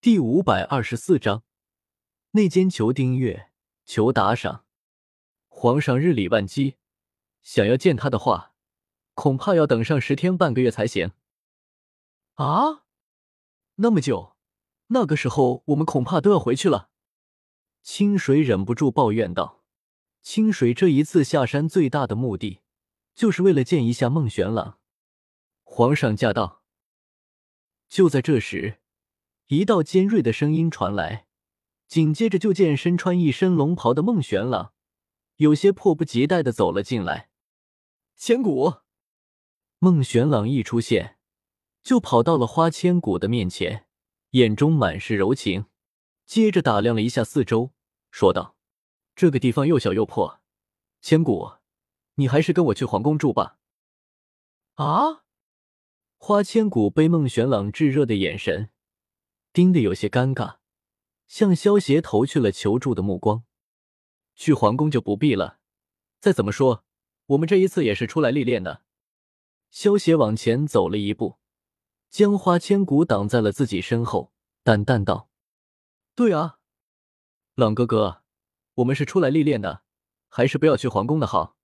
第五百二十四章，内奸求订阅，求打赏。皇上日理万机，想要见他的话，恐怕要等上十天半个月才行。啊，那么久，那个时候我们恐怕都要回去了。清水忍不住抱怨道：“清水这一次下山最大的目的，就是为了见一下孟玄朗。”皇上驾到。就在这时。一道尖锐的声音传来，紧接着就见身穿一身龙袍的孟玄朗，有些迫不及待的走了进来。千古，孟玄朗一出现，就跑到了花千骨的面前，眼中满是柔情，接着打量了一下四周，说道：“这个地方又小又破，千骨，你还是跟我去皇宫住吧。”啊！花千骨被孟玄朗炙热的眼神。盯得有些尴尬，向萧协投去了求助的目光。去皇宫就不必了，再怎么说，我们这一次也是出来历练的。萧协往前走了一步，将花千骨挡在了自己身后，淡淡道：“对啊，朗哥哥，我们是出来历练的，还是不要去皇宫的好。”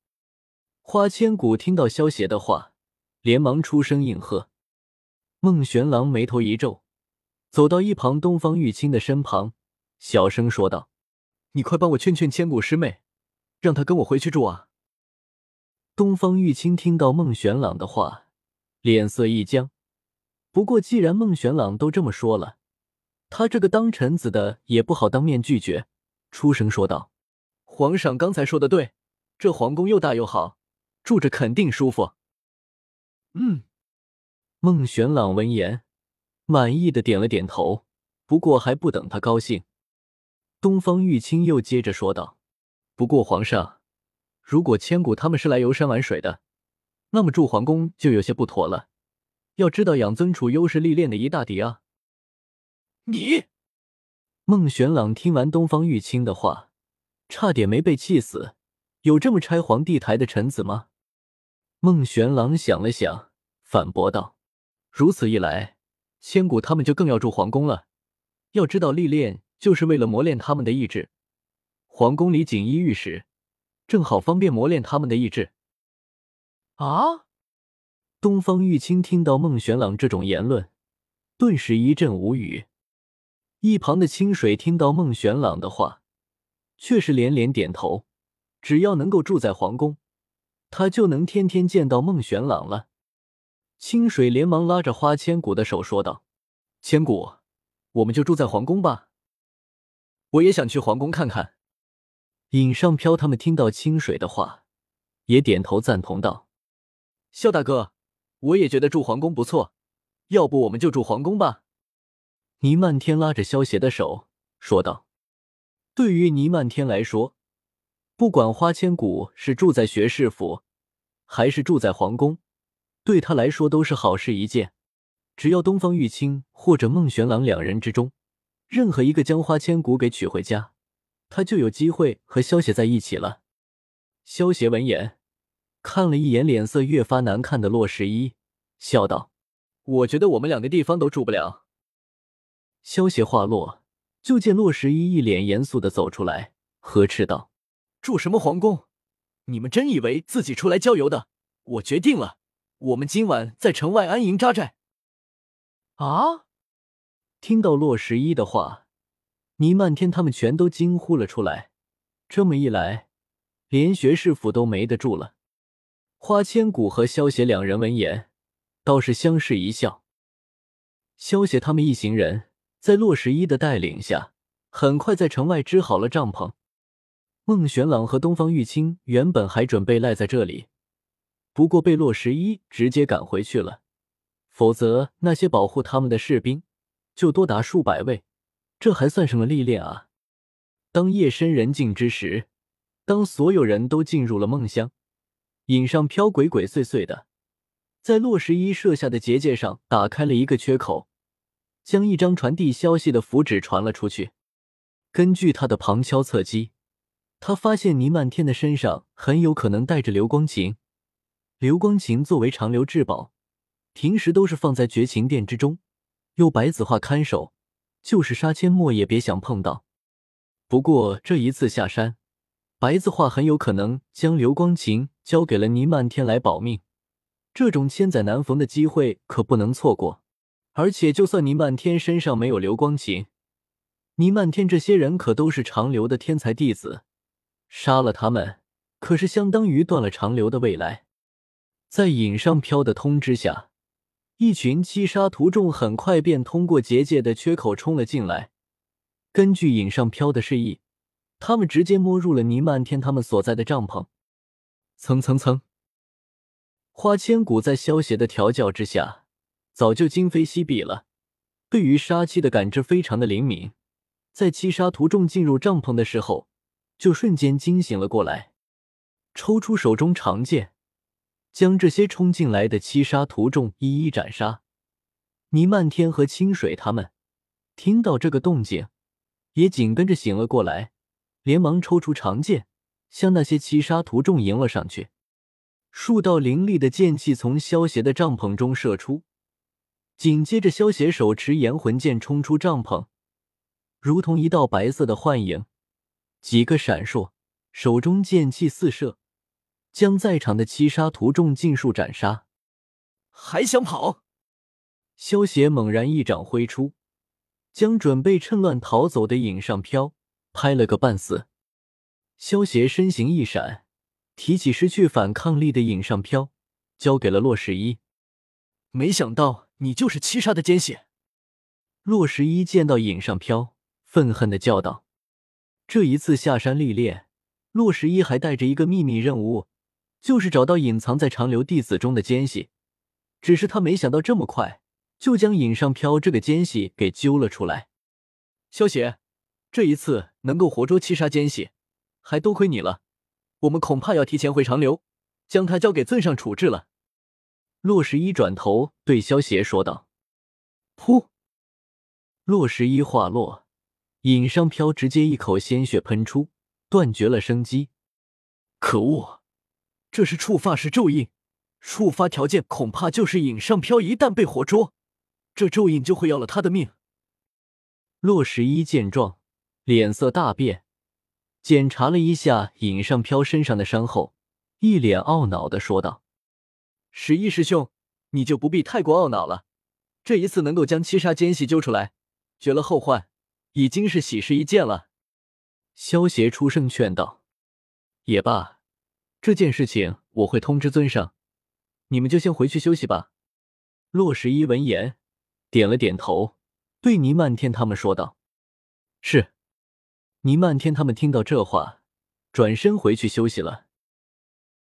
花千骨听到萧协的话，连忙出声应和。孟玄朗眉头一皱。走到一旁东方玉清的身旁，小声说道：“你快帮我劝劝千古师妹，让她跟我回去住啊。”东方玉清听到孟玄朗的话，脸色一僵。不过既然孟玄朗都这么说了，他这个当臣子的也不好当面拒绝，出声说道：“皇上刚才说的对，这皇宫又大又好，住着肯定舒服。”嗯，孟玄朗闻言。满意的点了点头，不过还不等他高兴，东方玉清又接着说道：“不过皇上，如果千古他们是来游山玩水的，那么住皇宫就有些不妥了。要知道养尊处优是历练的一大敌啊。”你，孟玄朗听完东方玉清的话，差点没被气死。有这么拆皇帝台的臣子吗？孟玄朗想了想，反驳道：“如此一来。”千古他们就更要住皇宫了。要知道，历练就是为了磨练他们的意志。皇宫里锦衣玉食，正好方便磨练他们的意志。啊！东方玉清听到孟玄朗这种言论，顿时一阵无语。一旁的清水听到孟玄朗的话，却是连连点头。只要能够住在皇宫，他就能天天见到孟玄朗了。清水连忙拉着花千骨的手说道：“千骨，我们就住在皇宫吧。我也想去皇宫看看。”尹上飘他们听到清水的话，也点头赞同道：“萧大哥，我也觉得住皇宫不错，要不我们就住皇宫吧。”倪漫天拉着萧邪的手说道：“对于倪漫天来说，不管花千骨是住在学士府，还是住在皇宫。”对他来说都是好事一件，只要东方玉清或者孟玄朗两人之中任何一个将花千骨给娶回家，他就有机会和萧邪在一起了。萧邪闻言，看了一眼脸色越发难看的洛十一，笑道：“我觉得我们两个地方都住不了。”萧邪话落，就见洛十一一脸严肃的走出来，呵斥道：“住什么皇宫？你们真以为自己出来郊游的？我决定了。”我们今晚在城外安营扎寨。啊！听到洛十一的话，倪漫天他们全都惊呼了出来。这么一来，连学士府都没得住了。花千骨和萧邪两人闻言，倒是相视一笑。萧邪他们一行人在洛十一的带领下，很快在城外支好了帐篷。孟玄朗和东方玉清原本还准备赖在这里。不过被洛十一直接赶回去了，否则那些保护他们的士兵就多达数百位，这还算什么历练啊？当夜深人静之时，当所有人都进入了梦乡，影上飘鬼鬼祟祟的，在洛十一设下的结界上打开了一个缺口，将一张传递消息的符纸传了出去。根据他的旁敲侧击，他发现倪漫天的身上很有可能带着流光琴。流光琴作为长留至宝，平时都是放在绝情殿之中，由白子画看守，就是杀阡陌也别想碰到。不过这一次下山，白子画很有可能将流光琴交给了倪漫天来保命，这种千载难逢的机会可不能错过。而且，就算倪漫天身上没有流光琴，倪漫天这些人可都是长留的天才弟子，杀了他们，可是相当于断了长留的未来。在尹上飘的通知下，一群七杀徒众很快便通过结界的缺口冲了进来。根据尹上飘的示意，他们直接摸入了倪漫天他们所在的帐篷。蹭蹭蹭，花千骨在萧邪的调教之下。早就今非昔比了，对于杀气的感知非常的灵敏，在七杀徒众进入帐篷的时候，就瞬间惊醒了过来，抽出手中长剑，将这些冲进来的七杀徒众一一斩杀。倪漫天和清水他们听到这个动静，也紧跟着醒了过来，连忙抽出长剑，向那些七杀徒众迎了上去。数道凌厉的剑气从萧邪的帐篷中射出。紧接着，萧邪手持炎魂剑冲出帐篷，如同一道白色的幻影，几个闪烁，手中剑气四射，将在场的七杀徒众尽数斩杀。还想跑？萧邪猛然一掌挥出，将准备趁乱逃走的尹上飘拍了个半死。萧邪身形一闪，提起失去反抗力的尹上飘，交给了洛十一。没想到。你就是七杀的奸细！洛十一见到尹上飘，愤恨的叫道：“这一次下山历练，洛十一还带着一个秘密任务，就是找到隐藏在长留弟子中的奸细。只是他没想到这么快就将尹上飘这个奸细给揪了出来。萧邪，这一次能够活捉七杀奸细，还多亏你了。我们恐怕要提前回长留，将他交给尊上处置了。”洛十一转头对萧邪说道：“噗！”洛十一话落，尹上飘直接一口鲜血喷出，断绝了生机。可恶，这是触发式咒印，触发条件恐怕就是尹上飘一旦被活捉，这咒印就会要了他的命。洛十一见状，脸色大变，检查了一下尹上飘身上的伤后，一脸懊恼的说道。十一师兄，你就不必太过懊恼了。这一次能够将七杀奸细揪出来，绝了后患，已经是喜事一件了。萧邪出声劝道：“也罢，这件事情我会通知尊上，你们就先回去休息吧。”洛十一闻言点了点头，对倪漫天他们说道：“是。”倪漫天他们听到这话，转身回去休息了。